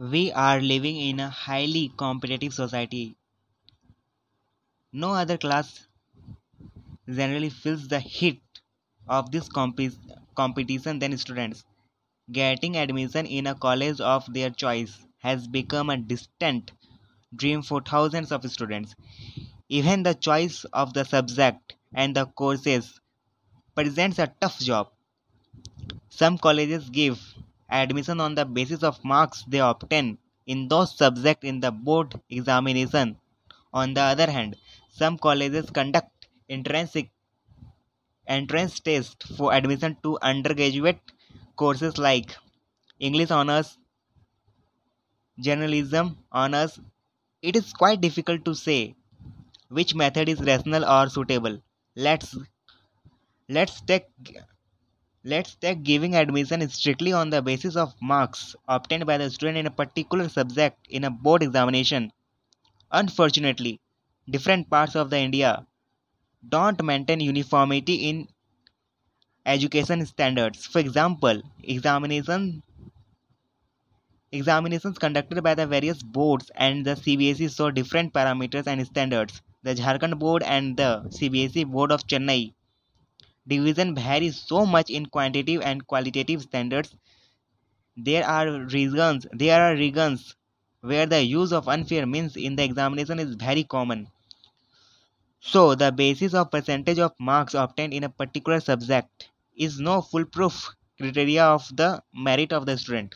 We are living in a highly competitive society. No other class generally feels the heat of this compi- competition than students. Getting admission in a college of their choice has become a distant dream for thousands of students. Even the choice of the subject and the courses presents a tough job. Some colleges give admission on the basis of marks they obtain in those subjects in the board examination. On the other hand, some colleges conduct entrance entrance test for admission to undergraduate courses like English honors, journalism honors. It is quite difficult to say which method is rational or suitable. Let's let's take let's take giving admission strictly on the basis of marks obtained by the student in a particular subject in a board examination. Unfortunately, different parts of the India don't maintain uniformity in education standards. For example, examination examinations conducted by the various boards and the CBSE show different parameters and standards. The Jharkhand board and the CBSE board of Chennai division varies so much in quantitative and qualitative standards. There are regions there are regions where the use of unfair means in the examination is very common. So the basis of percentage of marks obtained in a particular subject is no foolproof criteria of the merit of the student.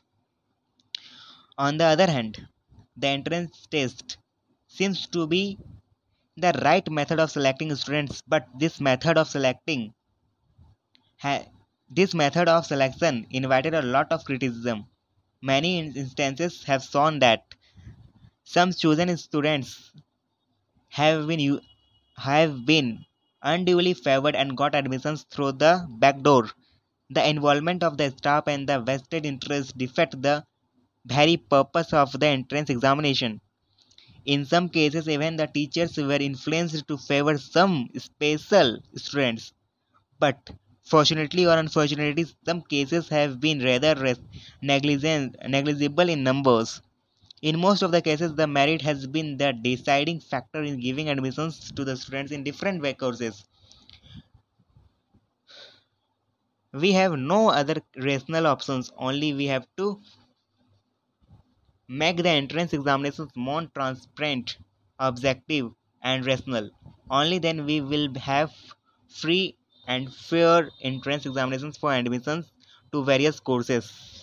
On the other hand, the entrance test seems to be the right method of selecting students, but this method of selecting this method of selection invited a lot of criticism. Many instances have shown that some chosen students have been have been unduly favored and got admissions through the back door. The involvement of the staff and the vested interest defect the very purpose of the entrance examination. In some cases, even the teachers were influenced to favor some special students. But fortunately or unfortunately, some cases have been rather negligent, negligible in numbers. In most of the cases, the merit has been the deciding factor in giving admissions to the students in different courses. We have no other rational options, only we have to make the entrance examinations more transparent, objective, and rational. Only then we will have free and fair entrance examinations for admissions to various courses.